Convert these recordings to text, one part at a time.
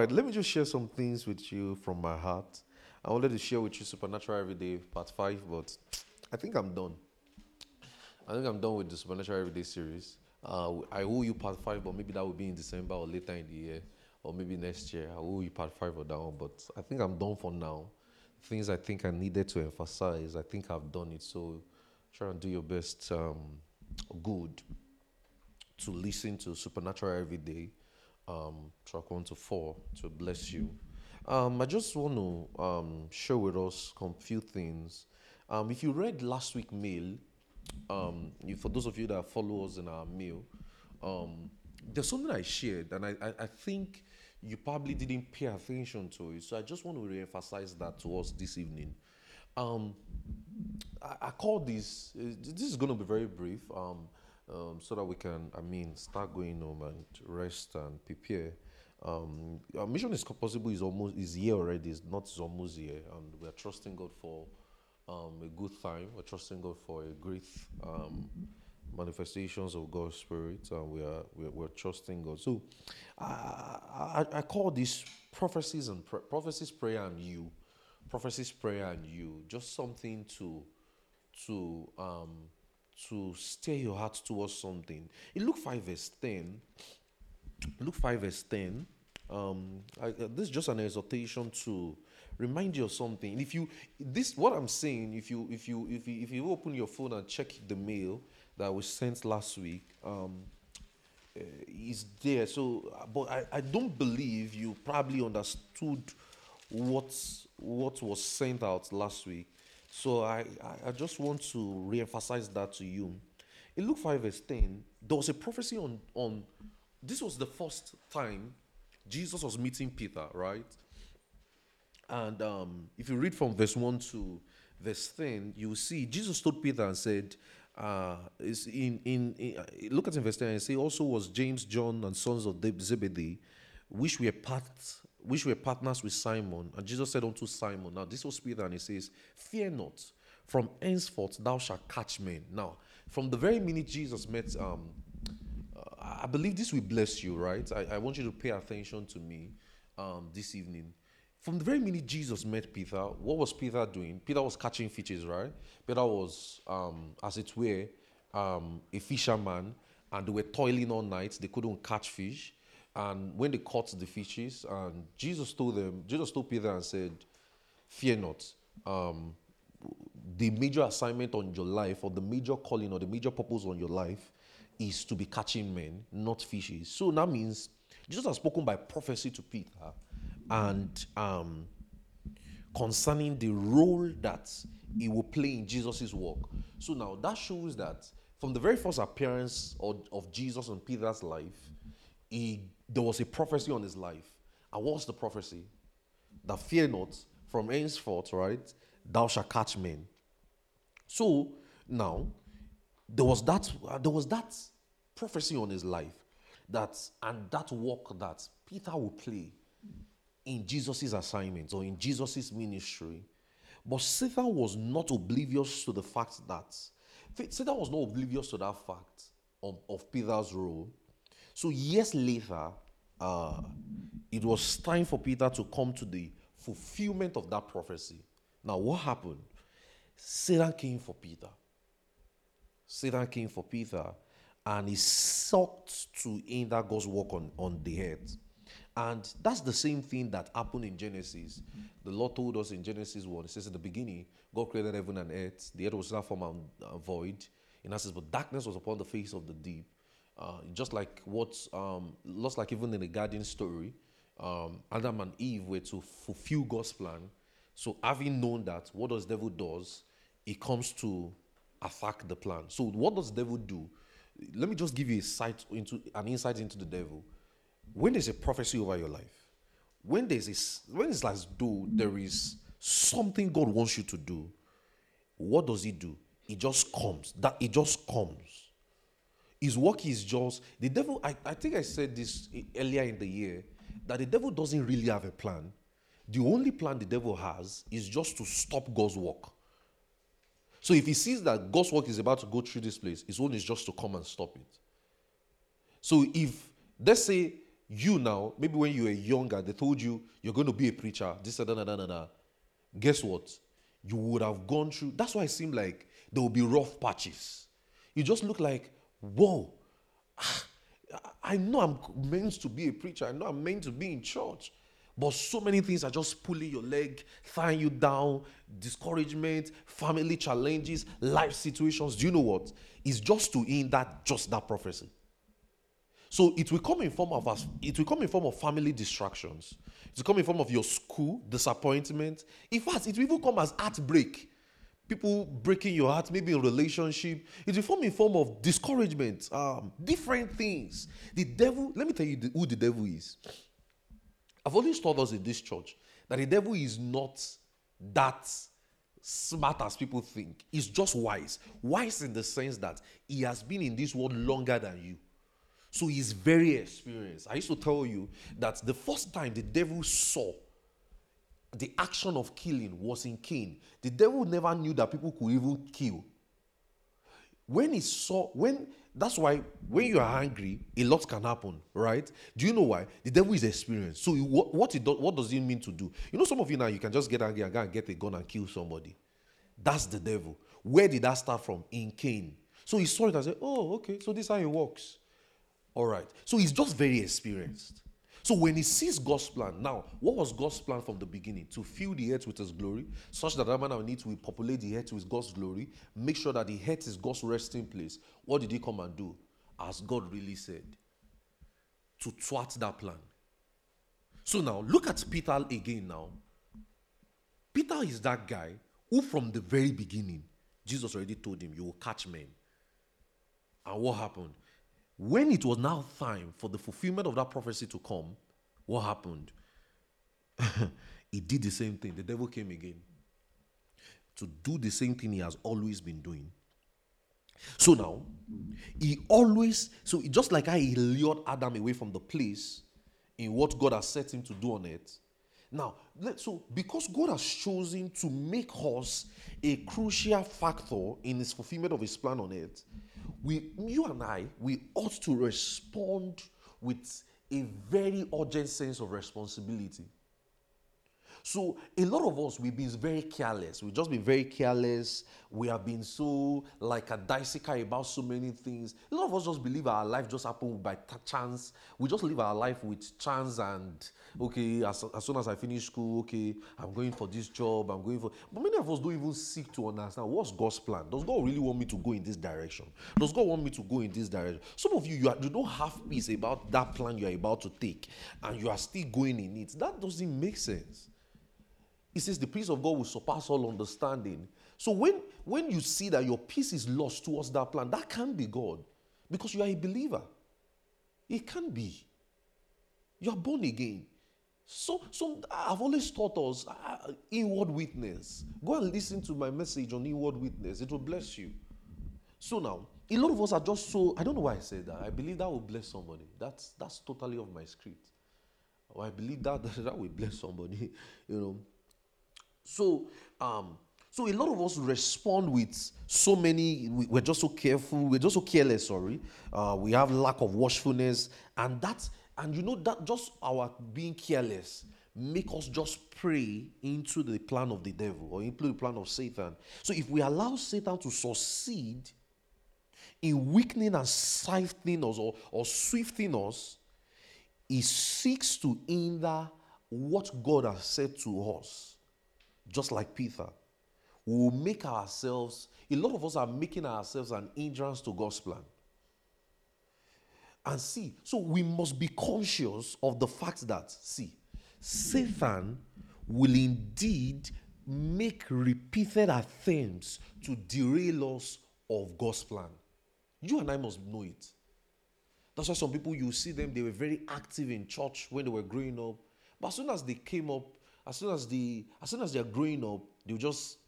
right, let me just share some things with you from my heart. I wanted to share with you Supernatural Everyday Part 5, but I think I'm done. I think I'm done with the Supernatural Everyday series. Uh, I owe you Part 5, but maybe that will be in December or later in the year, or maybe next year. I owe you Part 5 or that one, but I think I'm done for now. Things I think I needed to emphasize, I think I've done it. So try and do your best um, good to listen to Supernatural every day, um, track one to four, to bless you. Um, I just want to um, share with us a few things. Um, if you read last week mail, um, for those of you that follow us in our mail, um, there's something I shared, and I, I, I think you probably didn't pay attention to it. So I just want to re-emphasize that to us this evening. Um, I, I call this. Uh, this is going to be very brief, um, um, so that we can, I mean, start going home and rest and prepare. Um, our mission is possible is almost is here already. It's not it's almost here, and we are trusting God for um, a good time. We're trusting God for a great um, manifestations of God's Spirit, and we are we're, we're trusting God. So, I, I, call this prophecies and prophecies, prayer, and you, prophecies, prayer, and you. Just something to to um to steer your heart towards something. In Luke five verse ten, Luke five verse ten. Um, I, uh, this is just an exhortation to remind you of something. If you this what I'm saying, if you if you if you if you open your phone and check the mail that was sent last week, um, uh, is there. So, but I, I don't believe you probably understood what what was sent out last week. So I, I, just want to re-emphasize that to you. In Luke 5 verse 10, there was a prophecy on, on this was the first time Jesus was meeting Peter, right? And um, if you read from verse 1 to verse 10, you see Jesus told Peter and said, uh, in, in, in uh, look at verse 10 and say, also was James, John, and sons of Zebedee, which were part, which were partners with Simon. And Jesus said unto Simon, Now this was Peter, and he says, Fear not, from henceforth thou shalt catch men. Now, from the very minute Jesus met, um, uh, I believe this will bless you, right? I, I want you to pay attention to me um, this evening. From the very minute Jesus met Peter, what was Peter doing? Peter was catching fishes, right? Peter was, um, as it were, um, a fisherman, and they were toiling all night. They couldn't catch fish. And when they caught the fishes, and Jesus told them, Jesus told Peter and said, Fear not. Um, the major assignment on your life, or the major calling, or the major purpose on your life, is to be catching men, not fishes. So that means Jesus has spoken by prophecy to Peter and um, concerning the role that he will play in Jesus' work. So now that shows that from the very first appearance of, of Jesus in Peter's life, he, there was a prophecy on his life. And what's the prophecy? That fear not, from henceforth, right, thou shalt catch men. So now there was that uh, there was that prophecy on his life that and that work that Peter will play in Jesus' assignment or in Jesus' ministry. But Satan was not oblivious to the fact that Satan was not oblivious to that fact of, of Peter's role. So years later, uh, it was time for Peter to come to the fulfillment of that prophecy. Now, what happened? Satan came for Peter. Satan came for Peter and he sought to hinder God's work on, on the earth. And that's the same thing that happened in Genesis. The Lord told us in Genesis 1, it says, In the beginning, God created heaven and earth. The earth was not form and void. In essence, but darkness was upon the face of the deep. Uh, just like what, um, just like even in the garden story, um, Adam and Eve were to fulfill God's plan. So, having known that, what does devil does? He comes to attack the plan. So, what does devil do? Let me just give you a sight into an insight into the devil when there's a prophecy over your life, when there's a, when it's like though there is something God wants you to do, what does He do? It just comes. That it just comes. His work is just the devil. I, I think I said this earlier in the year that the devil doesn't really have a plan. The only plan the devil has is just to stop God's work. So if he sees that God's work is about to go through this place, his own is just to come and stop it. So if let's say you now, maybe when you were younger, they told you you're going to be a preacher, this, da, da, da, da, da. Guess what? You would have gone through. That's why it seemed like there will be rough patches. You just look like, whoa, ah, I know I'm meant to be a preacher. I know I'm meant to be in church. But so many things are just pulling your leg, tying you down, discouragement, family challenges, life situations. Do you know what? It's just to end that just that prophecy. So it will come in form of us, it will come in form of family distractions. It will come in form of your school disappointment. In fact, it will even come as heartbreak. People breaking your heart, maybe in relationship. It will come in form of discouragement, um, different things. The devil, let me tell you the, who the devil is. I've always taught us in this church that the devil is not that smart as people think. He's just wise. Wise in the sense that he has been in this world longer than you. So he's very experienced. I used to tell you that the first time the devil saw the action of killing was in Cain. The devil never knew that people could even kill. When he saw, when that's why when you are angry, a lot can happen, right? Do you know why? The devil is experienced. So what what, it do, what does it mean to do? You know, some of you now you can just get angry and go and get a gun and kill somebody. That's the devil. Where did that start from? In Cain. So he saw it and said, "Oh, okay. So this is how it works." All right. So he's just very experienced. So when he sees God's plan, now, what was God's plan from the beginning? To fill the earth with his glory, such that man will need to populate the earth with God's glory, make sure that the earth is God's resting place. What did he come and do? As God really said, to thwart that plan. So now, look at Peter again now. Peter is that guy who, from the very beginning, Jesus already told him, You will catch men. And what happened? When it was now time for the fulfillment of that prophecy to come, what happened? he did the same thing. The devil came again to do the same thing he has always been doing. So now, he always, so just like how he lured Adam away from the place in what God has set him to do on it. Now, so because God has chosen to make us a crucial factor in his fulfillment of his plan on it, we, you and I, we ought to respond with a very urgent sense of responsibility. So a lot of us we've been very careless. We've just been very careless. We have been so like a daisical about so many things. A lot of us just believe our life just happened by chance. We just live our life with chance and okay, as, as soon as I finish school, okay, I'm going for this job. I'm going for. But many of us don't even seek to understand what's God's plan. Does God really want me to go in this direction? Does God want me to go in this direction? Some of you you, are, you don't have peace about that plan you are about to take, and you are still going in it. That doesn't make sense. He says the peace of God will surpass all understanding. So when, when you see that your peace is lost towards that plan, that can't be God because you are a believer. It can't be. You are born again. So, so I've always taught us uh, inward witness. Go and listen to my message on inward witness. It will bless you. So now, a lot of us are just so. I don't know why I said that. I believe that will bless somebody. That's that's totally off my script. Or I believe that that will bless somebody. You know, so, um, so a lot of us respond with so many. We're just so careful. We're just so careless. Sorry, uh, we have lack of watchfulness, and that, and you know that just our being careless make us just pray into the plan of the devil or into the plan of Satan. So if we allow Satan to succeed in weakening and sifting us or, or swifting us, he seeks to hinder what God has said to us just like Peter. We will make ourselves, a lot of us are making ourselves an hindrance to God's plan. And see, so we must be conscious of the fact that, see, Satan will indeed make repeated attempts to derail us of God's plan. You and I must know it. That's why some people you see them, they were very active in church when they were growing up. But as soon as they came up as soon as the as soon as they're growing up, they'll just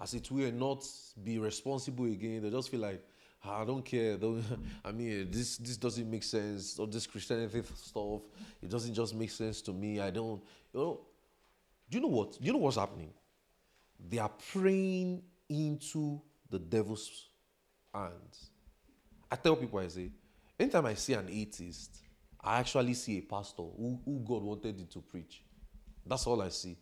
as it were not be responsible again. They just feel like ah, I don't care. Don't, I mean, this this doesn't make sense. All this Christianity stuff, it doesn't just make sense to me. I don't. You know, do you know what? Do you know what's happening? They are praying into the devil's hands. I tell people, I say, anytime I see an atheist, I actually see a pastor who, who God wanted him to preach. That's all I see.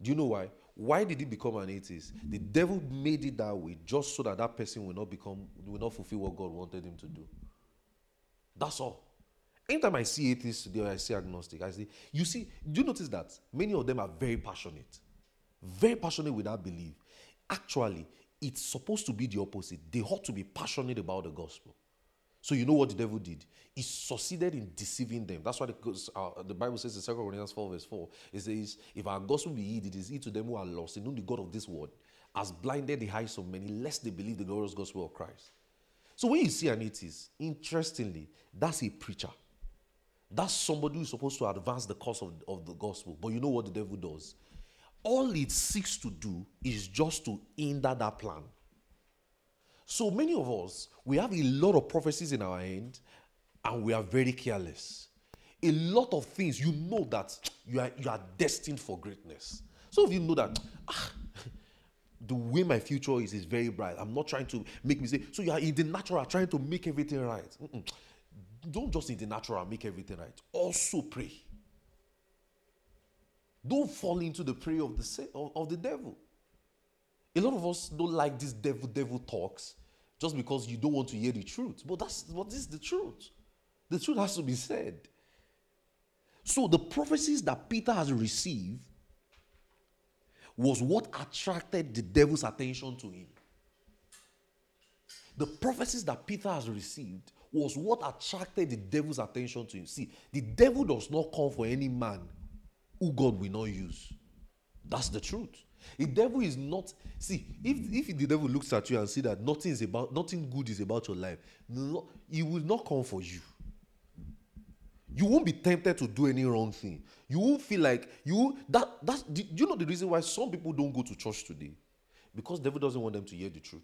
Do you know why? Why did he become an atheist? The devil made it that way just so that that person will not become, will not fulfill what God wanted him to do. That's all. Anytime I see atheists today, I see agnostic, I see, you see, do you notice that many of them are very passionate, very passionate with that belief. Actually, it's supposed to be the opposite. They ought to be passionate about the gospel. So you know what the devil did? He succeeded in deceiving them. That's why the, uh, the Bible says in 2 Corinthians 4 verse 4, it says, if our gospel be hid, it is hid to them who are lost, and know the God of this world has blinded the eyes of many, lest they believe the glorious gospel of Christ. So when you see an atheist, interestingly, that's a preacher. That's somebody who's supposed to advance the cause of, of the gospel. But you know what the devil does? All it seeks to do is just to hinder that plan. So many of us, we have a lot of prophecies in our hand and we are very careless. A lot of things you know that you are, you are destined for greatness. So if you know that, ah, the way my future is is very bright. I'm not trying to make mistakes. So you are in the natural trying to make everything right. Mm-mm. Don't just in the natural make everything right. Also pray. Don't fall into the prey of the of, of the devil. A lot of us don't like these devil devil talks just because you don't want to hear the truth. But that's what is the truth. The truth has to be said. So the prophecies that Peter has received was what attracted the devil's attention to him. The prophecies that Peter has received was what attracted the devil's attention to him. See, the devil does not come for any man who God will not use. That's the truth. The devil is not see if if the devil looks at you and see that nothing is about nothing good is about your life, no, he will not come for you. You won't be tempted to do any wrong thing. You won't feel like you that that's do you know the reason why some people don't go to church today? Because devil doesn't want them to hear the truth.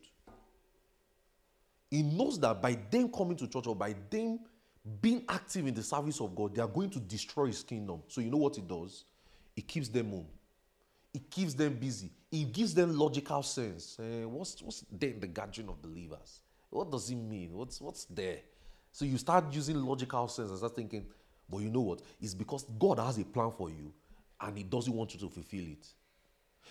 He knows that by them coming to church or by them being active in the service of God, they are going to destroy his kingdom. So you know what he does? He keeps them home. He keeps them busy. It gives them logical sense. Uh, what's what's there in the gathering of believers? What does it mean? What's what's there? So you start using logical sense and start thinking, but you know what? It's because God has a plan for you and He doesn't want you to fulfill it.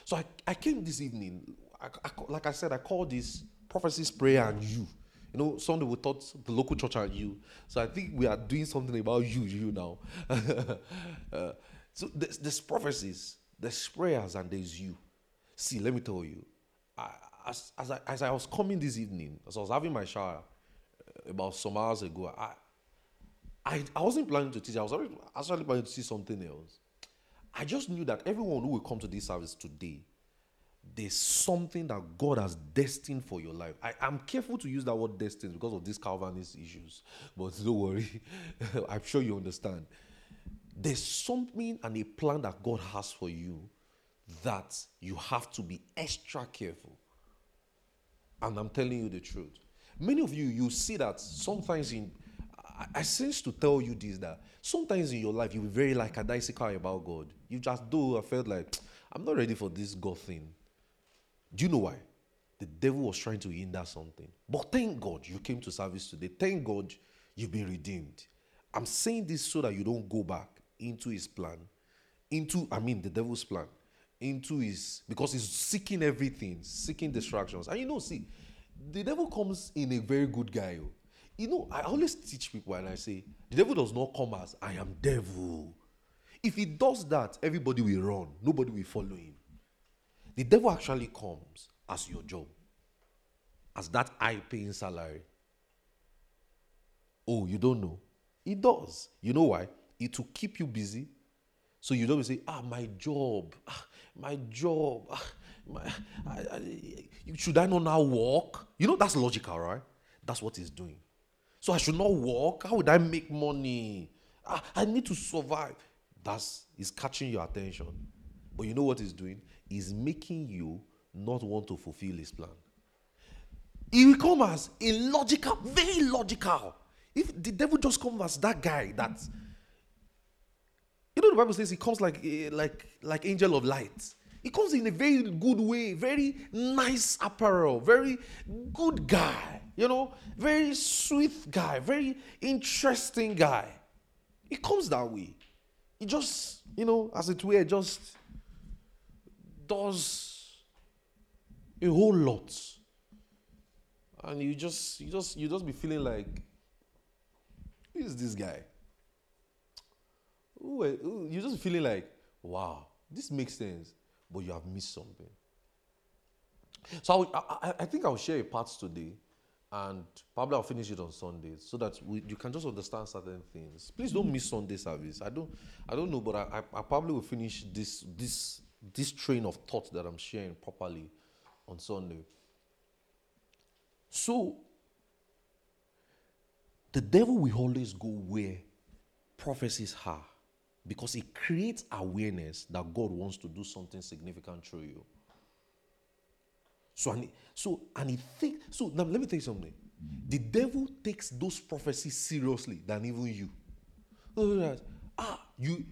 So I, I came this evening, I, I, like I said, I call this prophecies, prayer, and you. You know, Sunday we thought the local church and you. So I think we are doing something about you, you now. uh, so there's, there's prophecies, there's prayers, and there's you. See, let me tell you, I, as, as, I, as I was coming this evening, as I was having my shower uh, about some hours ago, I, I, I wasn't planning to teach. I was actually planning to see something else. I just knew that everyone who will come to this service today, there's something that God has destined for your life. I, am careful to use that word destined because of these Calvinist issues, but don't worry, I'm sure you understand. There's something and a plan that God has for you that you have to be extra careful. And I'm telling you the truth. Many of you, you see that sometimes in I, I sense to tell you this that sometimes in your life you'll be very like a dicey car about God. You just do. I felt like I'm not ready for this God thing. Do you know why? The devil was trying to hinder something. But thank God you came to service today. Thank God you've been redeemed. I'm saying this so that you don't go back into his plan, into, I mean, the devil's plan, into his, because he's seeking everything, seeking distractions. And you know, see, the devil comes in a very good guy. Oh. You know, I always teach people and I say, the devil does not come as I am devil. If he does that, everybody will run, nobody will follow him. The devil actually comes as your job, as that high paying salary. Oh, you don't know? He does. You know why? It will keep you busy. So you don't say, ah, my job, ah, my job, ah, my, I, I, should I not now walk? You know, that's logical, right? That's what he's doing. So I should not work. How would I make money? I, I need to survive. That's is catching your attention. But you know what he's doing? He's making you not want to fulfill his plan. He will come as illogical, very logical. If the devil just comes as that guy, that you know the Bible says he comes like eh, like like angel of light. He comes in a very good way, very nice apparel, very good guy, you know, very sweet guy, very interesting guy. It comes that way. It just, you know, as it were, just does a whole lot. And you just you just you just be feeling like who is this guy? Ooh, you're just feeling like, wow, this makes sense, but you have missed something. So I, I, I think I'll share a part today, and probably I'll finish it on Sunday, so that we, you can just understand certain things. Please don't miss Sunday service. I don't I don't know, but I, I, I probably will finish this this this train of thought that I'm sharing properly on Sunday. So the devil will always go where prophecies are because it creates awareness that God wants to do something significant through you. So and so and he think so now let me tell you something. The devil takes those prophecies seriously than even you. Ah, you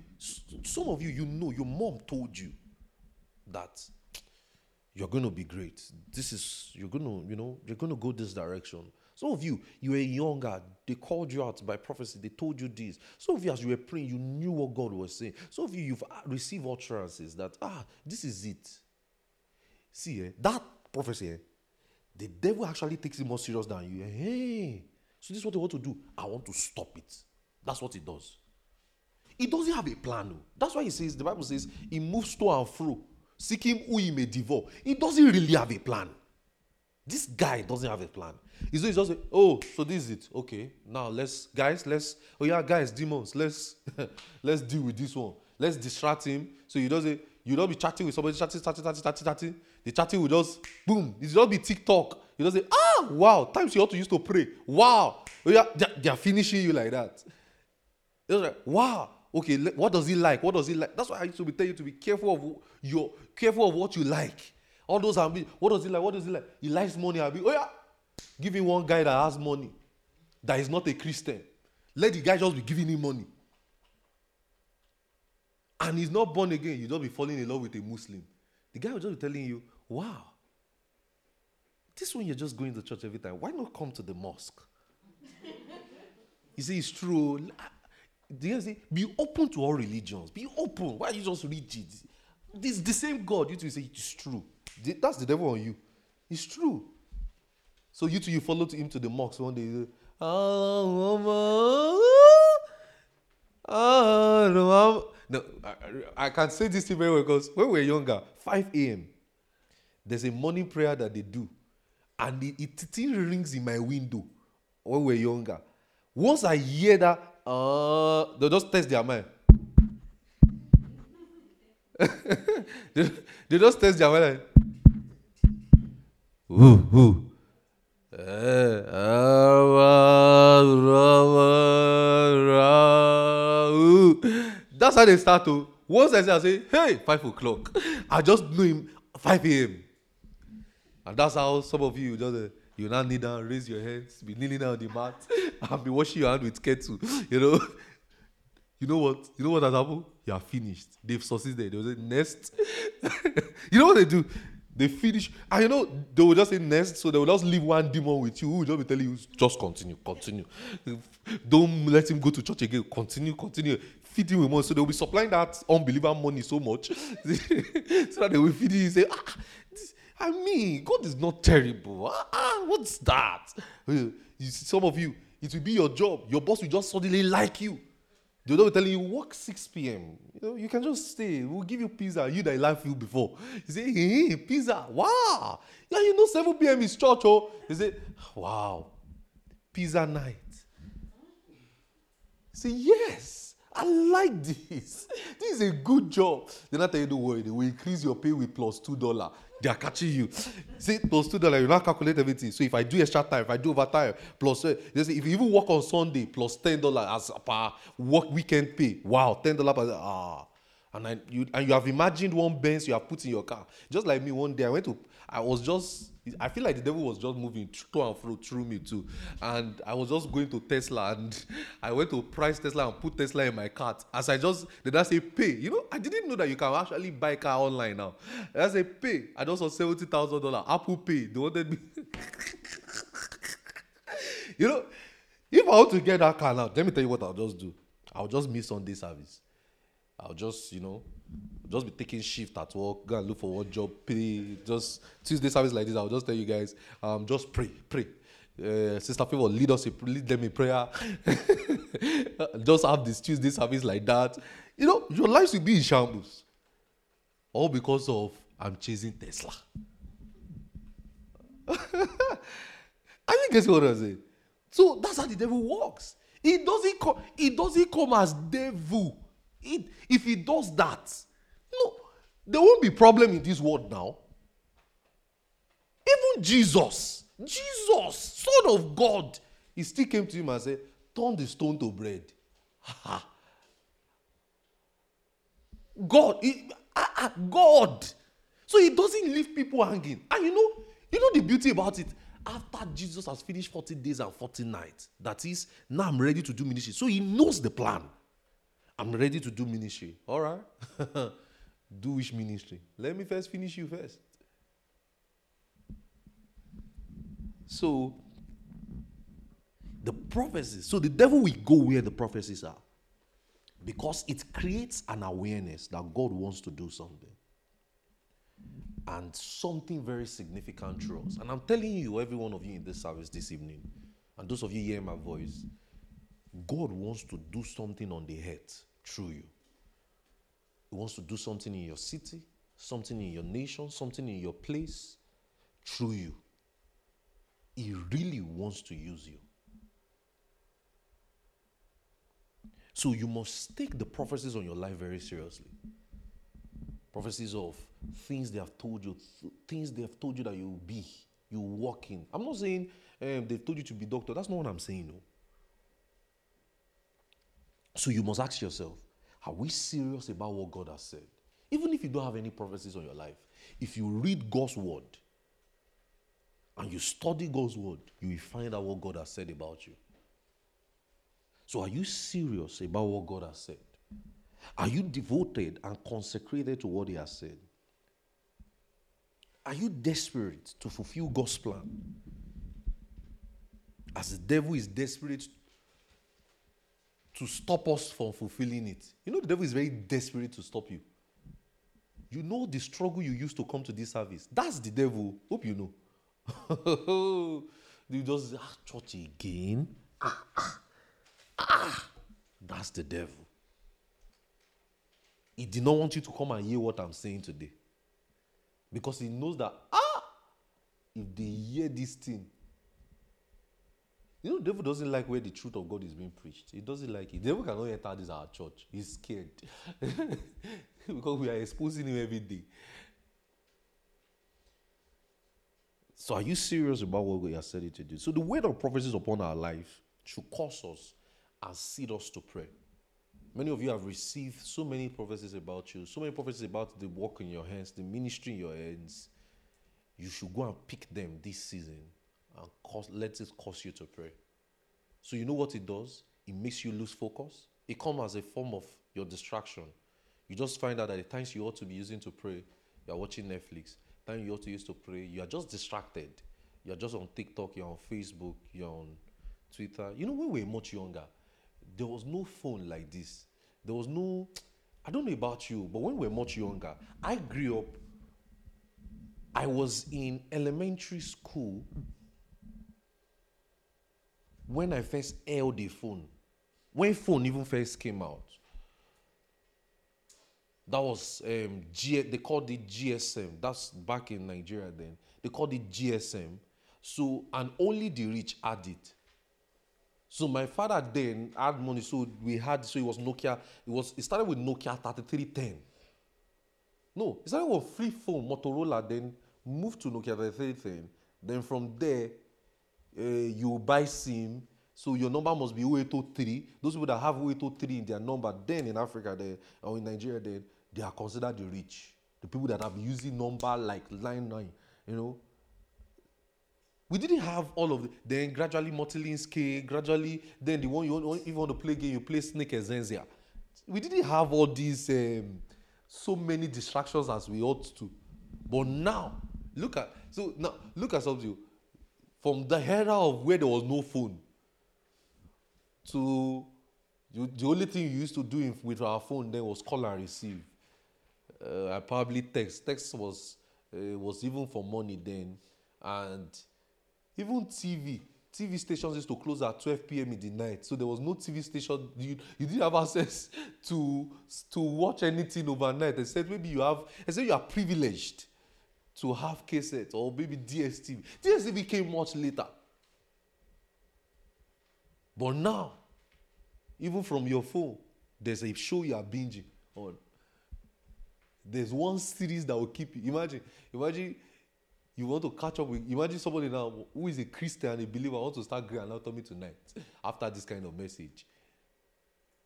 some of you you know your mom told you that you're going to be great. This is you're going to, you know, you're going to go this direction. Some of you, you were younger. They called you out by prophecy. They told you this. Some of you, as you were praying, you knew what God was saying. Some of you, you've received utterances that, ah, this is it. See, eh, that prophecy, eh, the devil actually takes it more serious than you. Hey, so this is what they want to do. I want to stop it. That's what it does. He doesn't have a plan. No. That's why he says, the Bible says, he moves to and fro, seeking who he may devour. He doesn't really have a plan. This guy doesn't have a plan. He's just say, oh, so this is it. Okay, now let's guys, let's oh yeah, guys, demons, let's let's deal with this one. Let's distract him. So you don't you don't be chatting with somebody, chatting, chatting, chatting, chatting, chatting. The chatting will just boom. It will just be TikTok. You just say, ah, wow, times you ought to use to pray. Wow. Oh yeah, they, they are finishing you like that. It's like, wow. Okay, what does he like? What does he like? That's why I used to be telling you to be careful of your careful of what you like. All those are what does he like? What does he like? He likes money. Be, oh yeah, Give him one guy that has money, that is not a Christian. Let the guy just be giving him money. And he's not born again. You just be falling in love with a Muslim. The guy will just be telling you, wow, this one you're just going to church every time. Why not come to the mosque? you see, it's true. The guy say, be open to all religions. Be open. Why are you just rigid? This the same God. You two say it's true. That's the devil on you. It's true. So you two, you follow him to the mosque one day. Oh, no, I, I can say this to very well because when we were younger, 5 a.m., there's a morning prayer that they do. And it, it still rings in my window when we were younger. Once I hear that, uh, they just test their mind. they, they just test their mind. Like, ooh, ooh. That's how they start to. Once I say, I say, hey, five o'clock. I just know him 5 a.m. And that's how some of you just uh, you now kneel down, raise your hands, be kneeling down on the mat, and be washing your hand with kettle. You know, you know what? You know what has happened? You are finished. They've succeeded. They will say next. you know what they do? They finish, and you know, they will just say next, so they will just leave one demon with you who will just be telling you, just continue, continue. Don't let him go to church again. Continue, continue. Feed him with money. So they will be supplying that unbeliever money so much so that they will feed you and say, ah, this, I mean, God is not terrible. Ah, ah what's that? You see, some of you, it will be your job. Your boss will just suddenly like you. They don't tell you work 6 p.m. You know, you can just stay. We'll give you pizza. You that life you before. You say, hey, pizza. Wow. Yeah, you know 7 p.m. is church, oh. You say, wow. Pizza night. You say, yes. I like this. This is a good job. Then I tell you, don't worry. They will increase your pay with plus two dollar. They are catching you. See, plus two dollars, you now calculate everything. So if I do extra time, if I do overtime, plus uh, they say if you even work on Sunday, plus ten dollars as per work weekend pay. Wow, ten dollars per ah. And I, you and you have imagined one Benz you have put in your car. Just like me, one day I went to, I was just I feel like the devil was just moving to and fro through me too. And I was just going to Tesla and I went to price Tesla and put Tesla in my cart. As I just did I say pay? You know, I didn't know that you can actually buy car online now. And I say pay. I just saw seventy thousand dollar Apple Pay. They wanted me. you know, if I want to get that car now, let me tell you what I'll just do. I'll just miss Sunday service. I'll just, you know, just be taking shift at work, go and look for one job, pay. Just Tuesday service like this, I'll just tell you guys, um, just pray, pray. Uh, Sister Favor, lead us, lead them in prayer. just have this Tuesday service like that. You know, your lives will be in shambles. All because of I'm chasing Tesla. I think guess what I'm saying. So that's how the devil works. He doesn't come. He doesn't come as devil. If he does that, no, there won't be problem in this world now. Even Jesus, Jesus, Son of God, he still came to him and said, "Turn the stone to bread." God, he, ah, ah, God. So he doesn't leave people hanging. And you know, you know the beauty about it. After Jesus has finished 40 days and 40 nights, that is, now I'm ready to do ministry. So he knows the plan. I'm ready to do ministry. All right. do which ministry? Let me first finish you first. So, the prophecies. So, the devil will go where the prophecies are because it creates an awareness that God wants to do something and something very significant through us. And I'm telling you, every one of you in this service this evening, and those of you hearing my voice, God wants to do something on the head through you. He wants to do something in your city, something in your nation, something in your place through you. He really wants to use you. So you must take the prophecies on your life very seriously. Prophecies of things they have told you, things they have told you that you will be, you walk in. I'm not saying um, they've told you to be doctor. That's not what I'm saying. No. So you must ask yourself, are we serious about what God has said? Even if you don't have any prophecies on your life, if you read God's word and you study God's word, you will find out what God has said about you. So, are you serious about what God has said? Are you devoted and consecrated to what He has said? Are you desperate to fulfill God's plan? As the devil is desperate to stop us from fulfilling it. You know, the devil is very desperate to stop you. You know the struggle you used to come to this service. That's the devil. Hope you know. you just ah, church again. Ah, ah, ah. That's the devil. He did not want you to come and hear what I'm saying today. Because he knows that, ah, if they hear this thing, you know, devil doesn't like where the truth of God is being preached. He doesn't like it. Devil cannot enter this our church. He's scared. because we are exposing him every day. So are you serious about what we are said to do? So the weight of prophecies upon our life should cause us and seed us to pray. Many of you have received so many prophecies about you, so many prophecies about the work in your hands, the ministry in your hands. You should go and pick them this season and cause, let it cause you to pray. So you know what it does? It makes you lose focus. It comes as a form of your distraction. You just find out that the times you ought to be using to pray, you are watching Netflix. The Time you ought to use to pray, you are just distracted. You are just on TikTok, you're on Facebook, you're on Twitter. You know, when we were much younger, there was no phone like this. There was no, I don't know about you, but when we were much younger, I grew up, I was in elementary school when I first held a phone, when phone even first came out, that was um, G- they called it GSM. That's back in Nigeria then. They called it GSM. So and only the rich had it. So my father then had money, so we had so it was Nokia. It was it started with Nokia 3310. No, it started with free phone Motorola, then moved to Nokia 3310. Then from there, uh, you buy SIM. So your number must be 0803. Those people that have 0803 in their number, then in Africa, then, or in Nigeria, then they are considered the rich. The people that have using number like line nine, you know. We didn't have all of it. Then gradually Multilinks gradually, then the one you want, if you want to play game, you play Snake Xenzia. We didn't have all these um, so many distractions as we ought to. But now, look at so now look at something from the era of where there was no phone to You, the only thing you used to do with our phone then was call and receive. Uh, I probably text. Text was uh, was even for money then, and even TV. TV stations used to close at 12 p.m. in the night, so there was no TV station. You, you didn't have access to to watch anything overnight. Said maybe you have. Said you are privileged to have cassette or maybe DSTV. DSTV came much later. But now, even from your phone, there's a show you are binging on. There's one series that will keep you. Imagine, imagine you want to catch up with. Imagine somebody now who is a Christian, a believer, want to start Grey Anatomy tonight after this kind of message.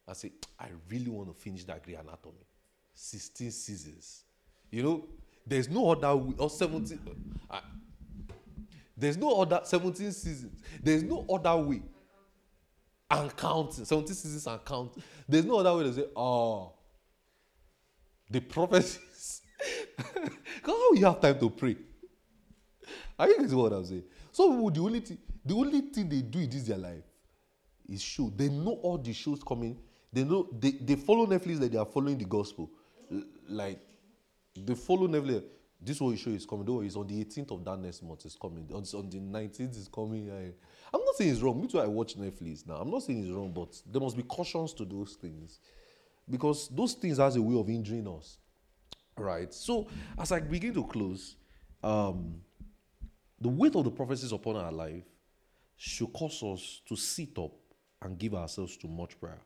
I say, I really want to finish that Grey Anatomy. 16 seasons. You know, there's no other way, or 17. Uh, there's no other 17 seasons. There's no other way and counting. 17 seasons and count. There's no other way to say, oh, the prophecies. how you have time to pray? I think it's what I'm saying. Some people, the only thing, the only thing they do in this their life is show. They know all the shows coming. They know they, they follow Netflix that they are following the gospel. L- like they follow Netflix. This one show is coming. Though it's on the 18th of that next month. It's coming. On, on the 19th is coming. I, I'm not saying it's wrong. Me too. I watch Netflix now. I'm not saying it's wrong, but there must be cautions to those things, because those things has a way of injuring us, right? So as I begin to close, um, the weight of the prophecies upon our life should cause us to sit up and give ourselves to much prayer.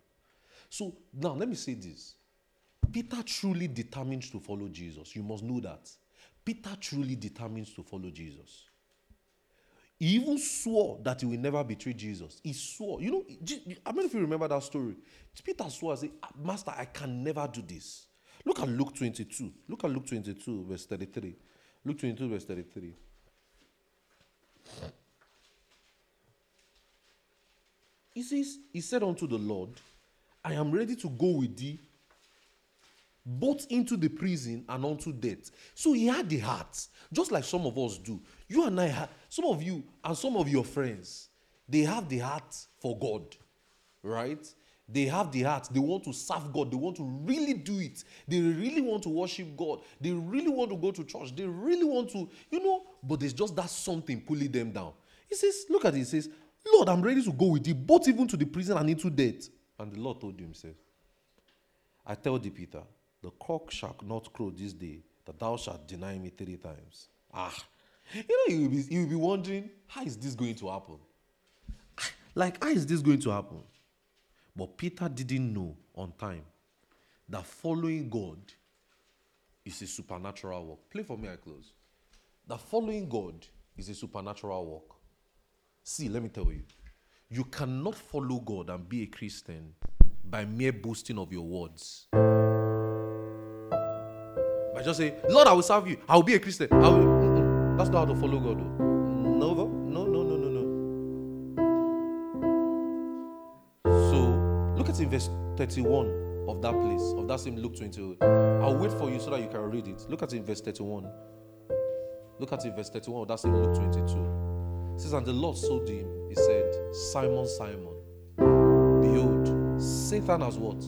So now let me say this: Peter truly determines to follow Jesus. You must know that. Peter truly determines to follow Jesus. He even swore that he will never betray Jesus. He swore. You know, I mean, if you remember that story, Peter swore, say, ah, Master, I can never do this. Look at Luke 22. Look at Luke 22, verse 33. Luke 22, verse 33. He says, He said unto the Lord, I am ready to go with thee both into the prison and unto death. So he had the heart, just like some of us do. You and I, have, some of you and some of your friends, they have the heart for God, right? They have the heart. They want to serve God. They want to really do it. They really want to worship God. They really want to go to church. They really want to, you know, but there's just that something pulling them down. He says, Look at it. He says, Lord, I'm ready to go with you, both even to the prison and into death. And the Lord told him, says, I tell thee, Peter, the cock shall not crow this day, that thou shalt deny me three times. Ah, you know, you'll be, you'll be wondering, how is this going to happen? Like, how is this going to happen? But Peter didn't know on time that following God is a supernatural work. Play for me, I close. That following God is a supernatural work. See, let me tell you, you cannot follow God and be a Christian by mere boasting of your words. Just say, Lord, I will serve you. I will be a Christian. I will. That's not how to follow God. Though. No, no, no, no, no, no. So look at in verse 31 of that place, of that same Luke 20. I'll wait for you so that you can read it. Look at in verse 31. Look at in verse 31 of that same Luke 22. It says, And the Lord told him, He said, Simon, Simon, behold, Satan has what?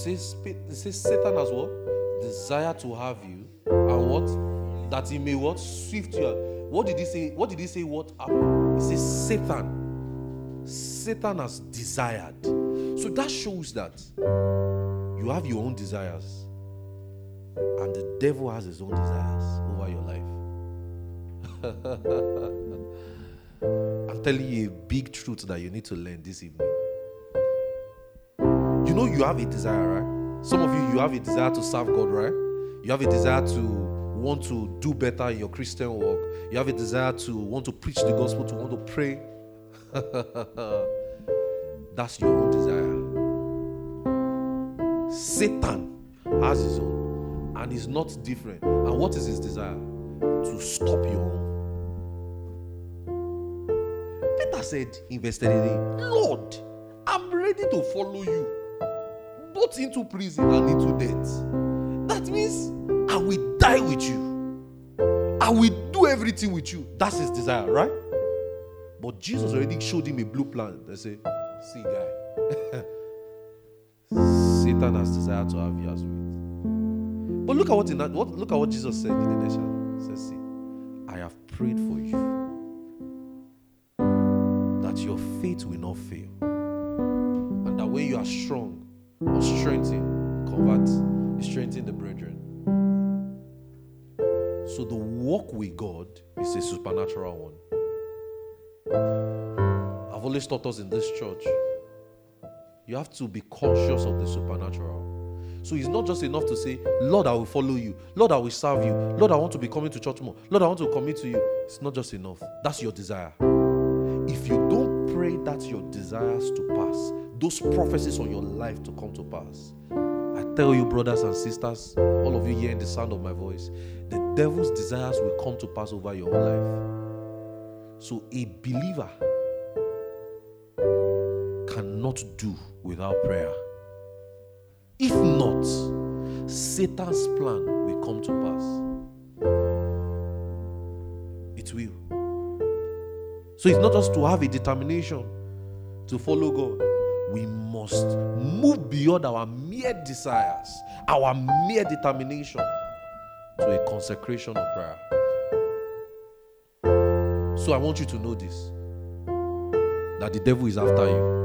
Says, Satan has what? Desire to have you. And what? That he may what? Swift you. What did he say? What did he say? What happened? He says Satan. Satan has desired. So that shows that you have your own desires. And the devil has his own desires over your life. I'm telling you a big truth that you need to learn this evening know you have a desire, right? Some of you, you have a desire to serve God, right? You have a desire to want to do better in your Christian work. You have a desire to want to preach the gospel, to want to pray. That's your own desire. Satan has his own, and is not different. And what is his desire? To stop your own. Peter said in verse 33, Lord, I'm ready to follow you both into prison and into death. That means I will die with you. I will do everything with you. That's his desire, right? But Jesus already showed him a blue plan. They say, see, guy. Satan has desired to have you as with. But look at what, in that, what look at what Jesus said in the next chapter. He says, see, I have prayed for you that your faith will not fail. And that when you are strong or strengthened, convert, strengthen the brethren. So the walk with God is a supernatural one. I've always taught us in this church you have to be conscious of the supernatural. So it's not just enough to say, Lord, I will follow you. Lord, I will serve you. Lord, I want to be coming to church more. Lord, I want to commit to you. It's not just enough. That's your desire. If you don't pray that your desires to pass, those prophecies on your life to come to pass, I tell you, brothers and sisters, all of you hearing the sound of my voice, the devil's desires will come to pass over your life. So a believer cannot do without prayer. If not, Satan's plan will come to pass. It will. So it's not just to have a determination to follow God. We must move beyond our mere desires, our mere determination to a consecration of prayer. So I want you to know this that the devil is after you.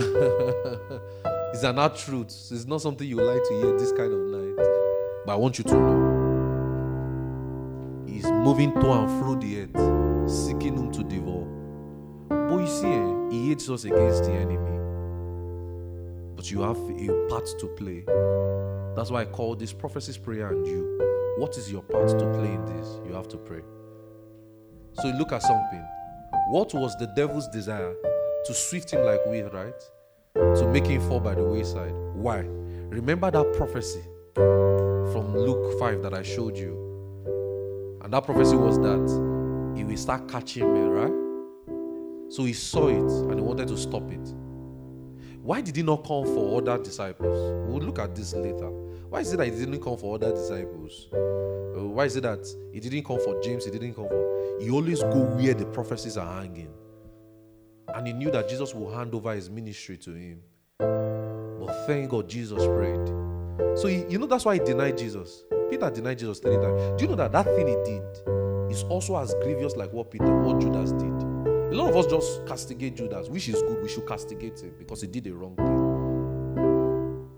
it's an hard truth. It's not something you like to hear this kind of night. But I want you to know. He's moving to and fro the earth, seeking whom to devour. But you see, eh, he hates us against the enemy. But you have a part to play. That's why I call this prophecy's prayer and you. What is your part to play in this? You have to pray. So you look at something. What was the devil's desire? to swift him like wind, right? To make him fall by the wayside. Why? Remember that prophecy from Luke 5 that I showed you. And that prophecy was that he will start catching men, right? So he saw it and he wanted to stop it. Why did he not come for other disciples? We'll look at this later. Why is it that he didn't come for other disciples? Uh, why is it that he didn't come for James? He didn't come for. He always go where the prophecies are hanging. And he knew that Jesus will hand over his ministry to him. But thank God Jesus prayed. So he, you know that's why he denied Jesus. Peter denied Jesus three times. Do you know that that thing he did is also as grievous like what Peter, what Judas did? A lot of us just castigate Judas, which is good. We should castigate him because he did a wrong thing.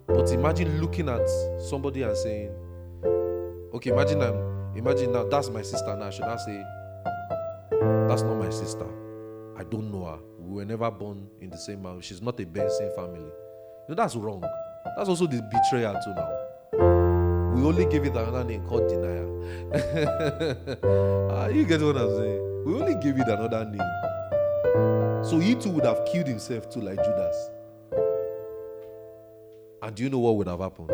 But imagine looking at somebody and saying, "Okay, imagine I'm, imagine now that's my sister. Now should I say that's not my sister? I don't know her. We were never born in the same house. She's not a Benson family. You know, that's wrong. That's also the betrayal too now. We only give it another name called denial. ah, you get what I'm saying? We only give it another name. So he too would have killed himself too, like Judas. And do you know what would have happened?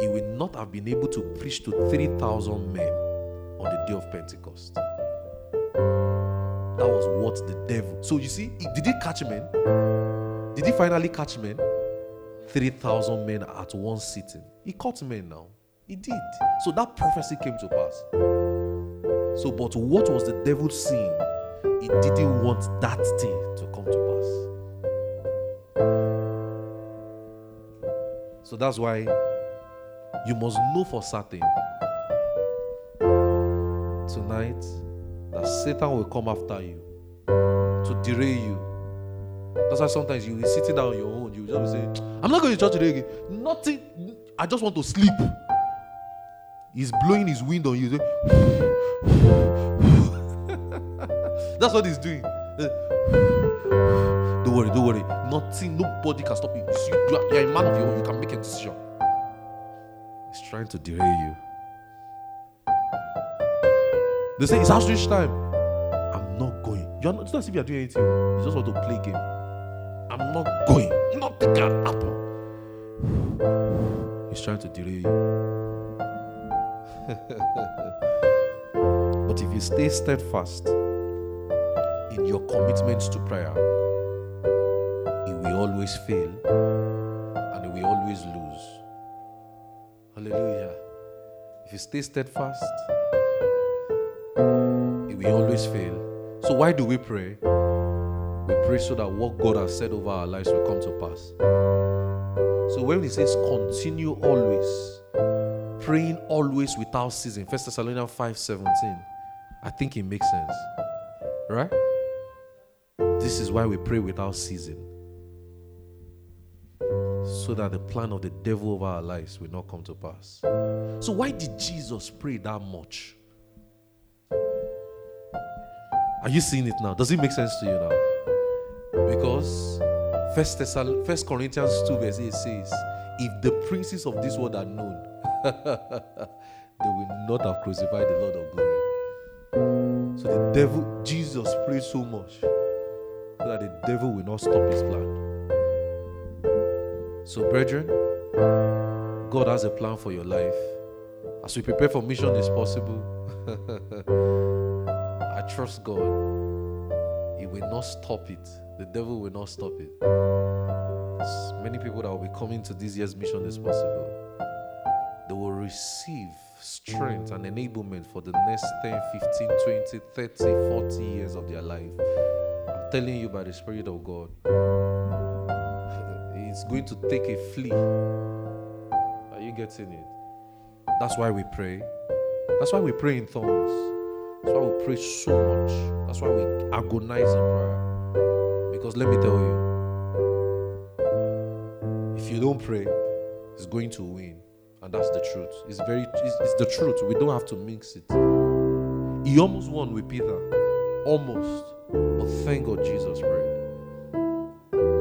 He would not have been able to preach to 3,000 men on the day of Pentecost. That was what the devil. So you see, did he catch men? Did he finally catch men? 3,000 men at one sitting. He caught men now. He did. So that prophecy came to pass. So, but what was the devil seeing? He didn't want that thing to come to pass. So that's why you must know for certain tonight that Satan will come after you to derail you. That's why sometimes you will be sitting down on your own. You will just say, I'm not going to church today again. Nothing. I just want to sleep. He's blowing his wind on you. That's what he's doing. Eh. Don't worry, don't worry. Nothing, nobody can stop you. You, see, you are, a man of your own. You can make a decision. He's trying to derail you. They say it's outreach time. I'm not going. You're not, it's not as if you're doing anything. You just want to play game. I'm not going. Nothing can happen. He's trying to delay you. but if you stay steadfast in your commitments to prayer, it will always fail and it will always lose. Hallelujah. If you stay steadfast, we always fail. So why do we pray? We pray so that what God has said over our lives will come to pass. So when he says continue always, praying always without ceasing, 1 Thessalonians 5 17, I think it makes sense. Right? This is why we pray without ceasing. So that the plan of the devil over our lives will not come to pass. So, why did Jesus pray that much? Are you seeing it now? Does it make sense to you now? Because First, First Corinthians 2, verse 8 says, If the princes of this world are known, they will not have crucified the Lord of glory. So the devil, Jesus prayed so much so that the devil will not stop his plan. So, brethren, God has a plan for your life. As we prepare for mission is possible, I trust God. He will not stop it. The devil will not stop it. There's many people that will be coming to this year's mission is possible. They will receive strength and enablement for the next 10, 15, 20, 30, 40 years of their life. Telling you by the Spirit of God. It's going to take a flea. Are you getting it? That's why we pray. That's why we pray in tongues. That's why we pray so much. That's why we agonize in prayer. Because let me tell you, if you don't pray, it's going to win. And that's the truth. It's very it's, it's the truth. We don't have to mix it. He almost won with Peter. Almost. But thank God Jesus prayed.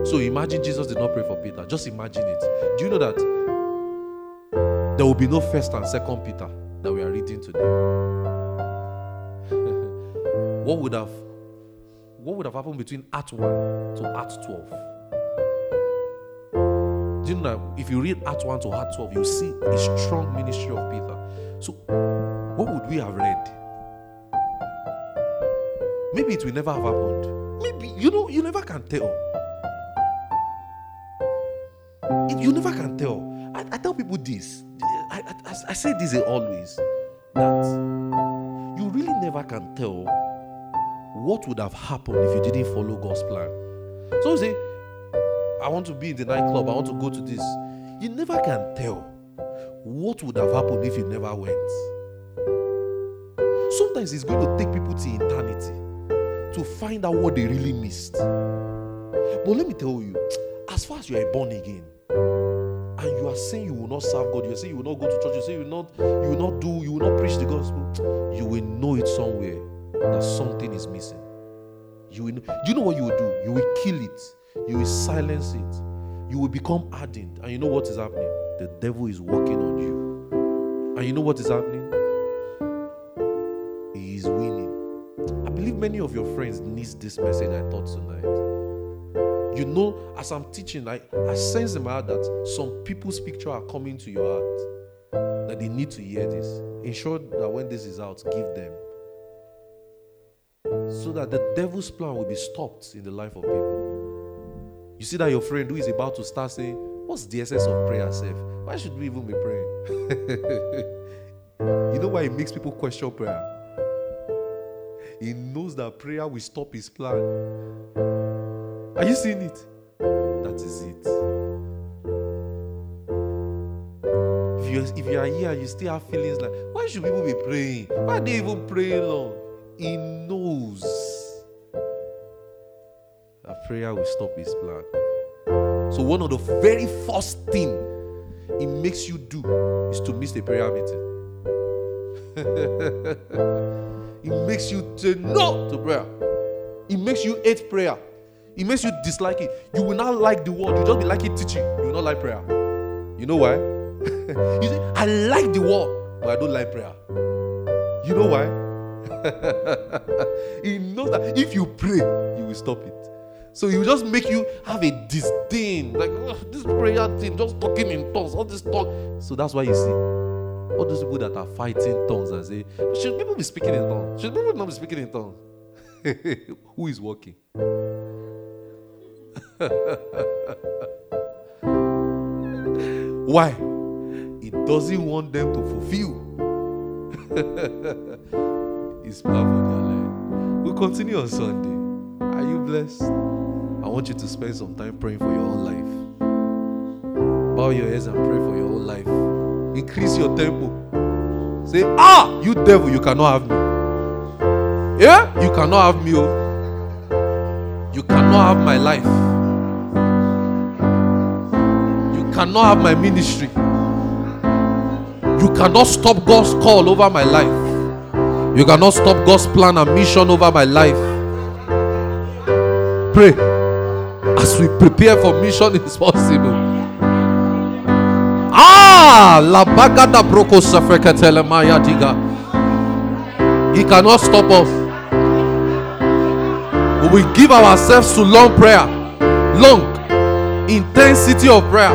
So imagine Jesus did not pray for Peter. Just imagine it. Do you know that there will be no first and second Peter that we are reading today? what would have what would have happened between Act 1 to Act 12? Do you know that if you read Act 1 to Act 12, you see a strong ministry of Peter. So what would we have read? Maybe it will never have happened. Maybe you know you never can tell. It- you never can tell. I, I tell people this. I, I, I- say this always that you really never can tell what would have happened if you didn't follow God's plan. So you say, I want to be in the nightclub, I want to go to this. You never can tell what would have happened if you never went. Sometimes it's going to take people to eternity to find out what they really missed. But let me tell you, as far as you are born again, and you are saying you will not serve God, you are saying you will not go to church, you say you will not, you will not do, you will not preach the gospel, you will know it somewhere that something is missing. You will do you know what you will do? You will kill it, you will silence it, you will become hardened. And you know what is happening? The devil is working on you. And you know what is happening? He is winning. Many of your friends needs this message I taught tonight. You know, as I'm teaching, I, I sense in my heart that some people's picture are coming to your heart. That they need to hear this. Ensure that when this is out, give them. So that the devil's plan will be stopped in the life of people. You see that your friend who is about to start saying, What's the essence of prayer, self? Why should we even be praying? you know why it makes people question prayer? He knows that prayer will stop his plan. Are you seeing it? That is it. If you if you are here you still have feelings like, why should people be praying? Why are they even praying long? He knows that prayer will stop his plan. So one of the very first thing it makes you do is to miss the prayer meeting. it makes you say no to prayer. It makes you hate prayer. It makes you dislike it. You will not like the word. You just be like it teaching. You will not like prayer. You know why? you say, I like the word, but I don't like prayer. You know why? he knows that if you pray, you will stop it. So he will just make you have a disdain, like "Ugh, this prayer thing, just talking in tongues, all this talk. So that's why you see all those people that are fighting tongues and say, should people be speaking in tongues? Should people not be speaking in tongues? Who is working? Why? It doesn't want them to fulfill his plan for their life. continue on Sunday. Are you blessed? I want you to spend some time praying for your own life. Bow your heads and pray for your own life. Increase your tempo. Say, Ah, you devil, you cannot have me. Yeah? You cannot have me. Oh. You cannot have my life. You cannot have my ministry. You cannot stop God's call over my life. You cannot stop God's plan and mission over my life. Pray as we prepare for mission impossible. La bagada broko safreka telemaya diga. He cannot stop us. We will give ourselves to long prayer, long intensity of prayer.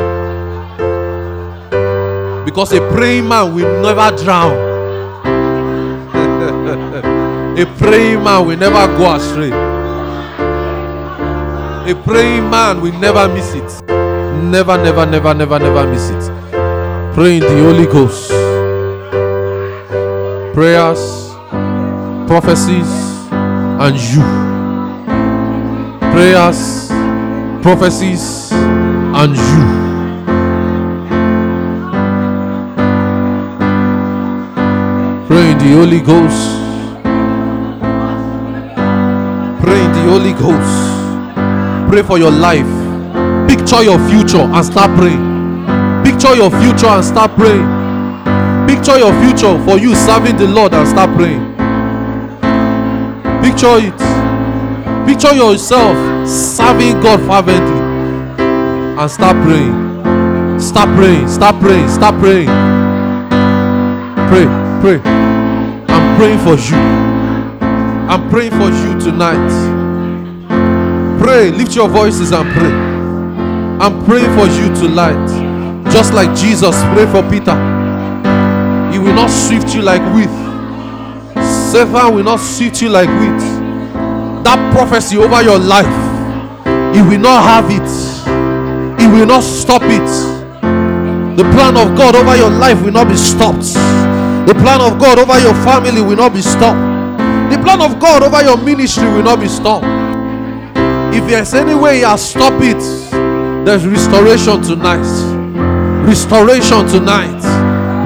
Because a praying man will never drown. a praying man will never go astray. A praying man will never miss it. Never, never, never, never, never miss it. Pray in the Holy Ghost. Prayers, prophecies, and you. Prayers, prophecies, and you. Pray in the Holy Ghost. Pray in the Holy Ghost. Pray for your life. Picture your future and start praying. Picture your future and start praying. Picture your future for you serving the Lord and start praying. Picture it. Picture yourself serving God fervently and start praying. Start praying. Start praying. Start praying. Pray. Pray. I'm praying for you. I'm praying for you tonight. Pray. Lift your voices and pray. I'm praying for you tonight. Just like Jesus prayed for Peter. He will not swift you like wheat. Satan will not swift you like wheat. That prophecy over your life, he will not have it. He will not stop it. The plan of God over your life will not be stopped. The plan of God over your family will not be stopped. The plan of God over your ministry will not be stopped. If there's any way has stopped it, there's restoration tonight. Restoration tonight.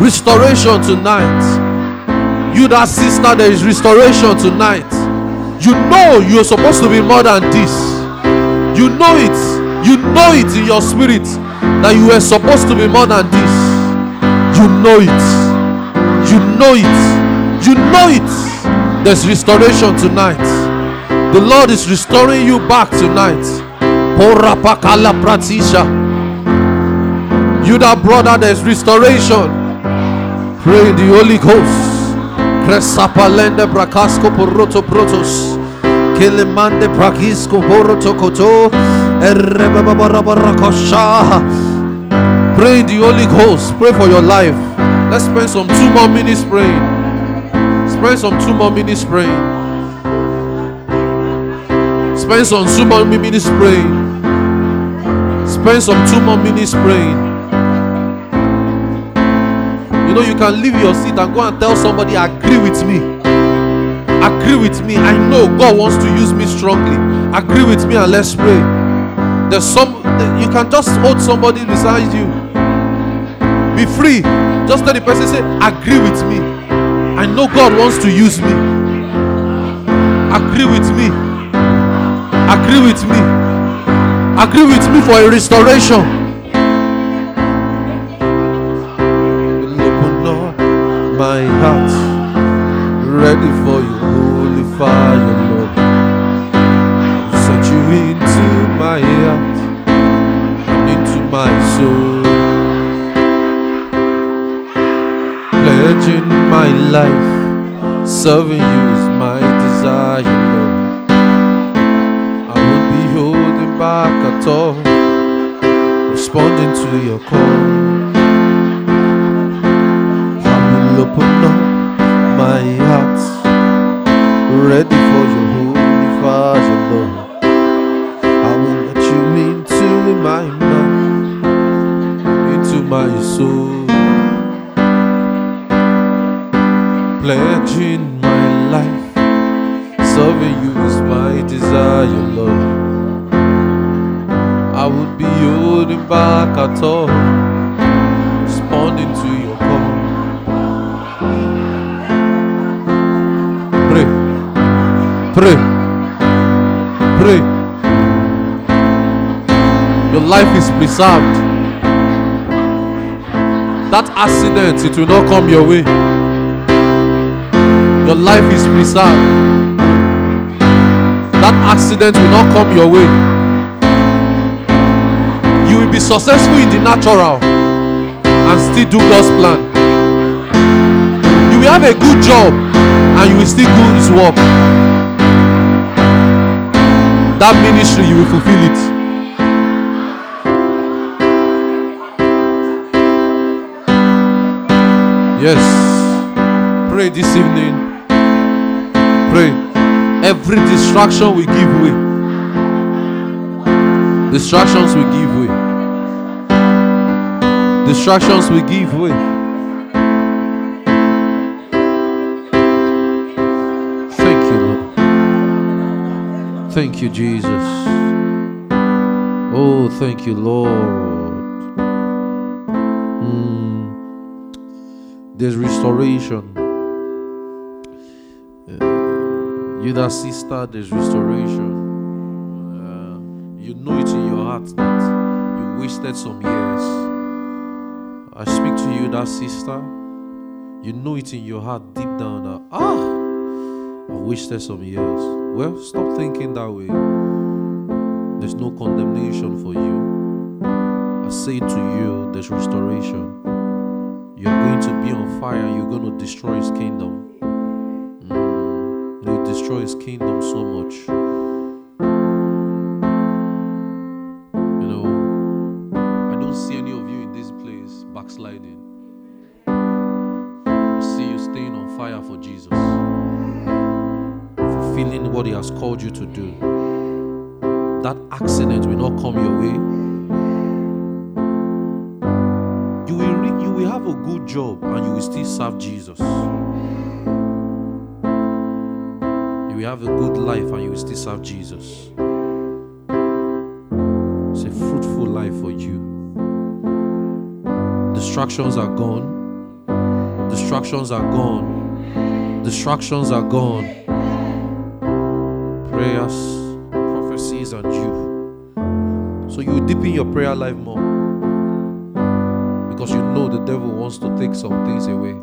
Restoration tonight. You, that sister, there is restoration tonight. You know you're supposed to be more than this. You know it. You know it in your spirit that you were supposed to be more than this. You know it. You know it. You know it. There's restoration tonight. The Lord is restoring you back tonight. Porapakala pratisha. You that brother, there's restoration. Pray the Holy Ghost. Cresapalende bracasco poroto protos. Kelemande prakisco poroto koto. Pray the Holy Ghost. Pray for your life. Let's spend some two more minutes praying. Spend some two more minutes praying. Spend some two more minutes praying. Spend some two more minutes praying. You know, you can leave your seat and go and tell somebody, agree with me. Agree with me. I know God wants to use me strongly. Agree with me and let's pray. There's some, you can just hold somebody beside you. Be free. Just tell the person, say, agree with me. I know God wants to use me. Agree with me. Agree with me. Agree with me for a restoration. Life, serving pray, pray. Your life is preserved. That accident, it will not come your way. Your life is preserved. That accident will not come your way. You will be successful in the natural and still do God's plan. You will have a good job and you will still do His work. That ministry, you will fulfill it. Yes. Pray this evening. Pray. Every distraction will give way. Distractions will give way. Distractions will give way. Thank you, Jesus. Oh, thank you, Lord. Mm. There's restoration. Uh, you that sister, there's restoration. Uh, you know it in your heart that you wasted some years. I speak to you, that sister. You know it in your heart deep down that ah, I wasted some years. Well, stop thinking that way. There's no condemnation for you. I say to you, there's restoration. You're going to be on fire. You're going to destroy his kingdom. Mm, you destroy his kingdom so much. He has called you to do. That accident will not come your way. You will, re- you will have a good job and you will still serve Jesus. You will have a good life and you will still serve Jesus. It's a fruitful life for you. Distractions are gone. Distractions are gone. Distractions are gone. Prayers, prophecies, and you. So you deepen your prayer life more because you know the devil wants to take some things away.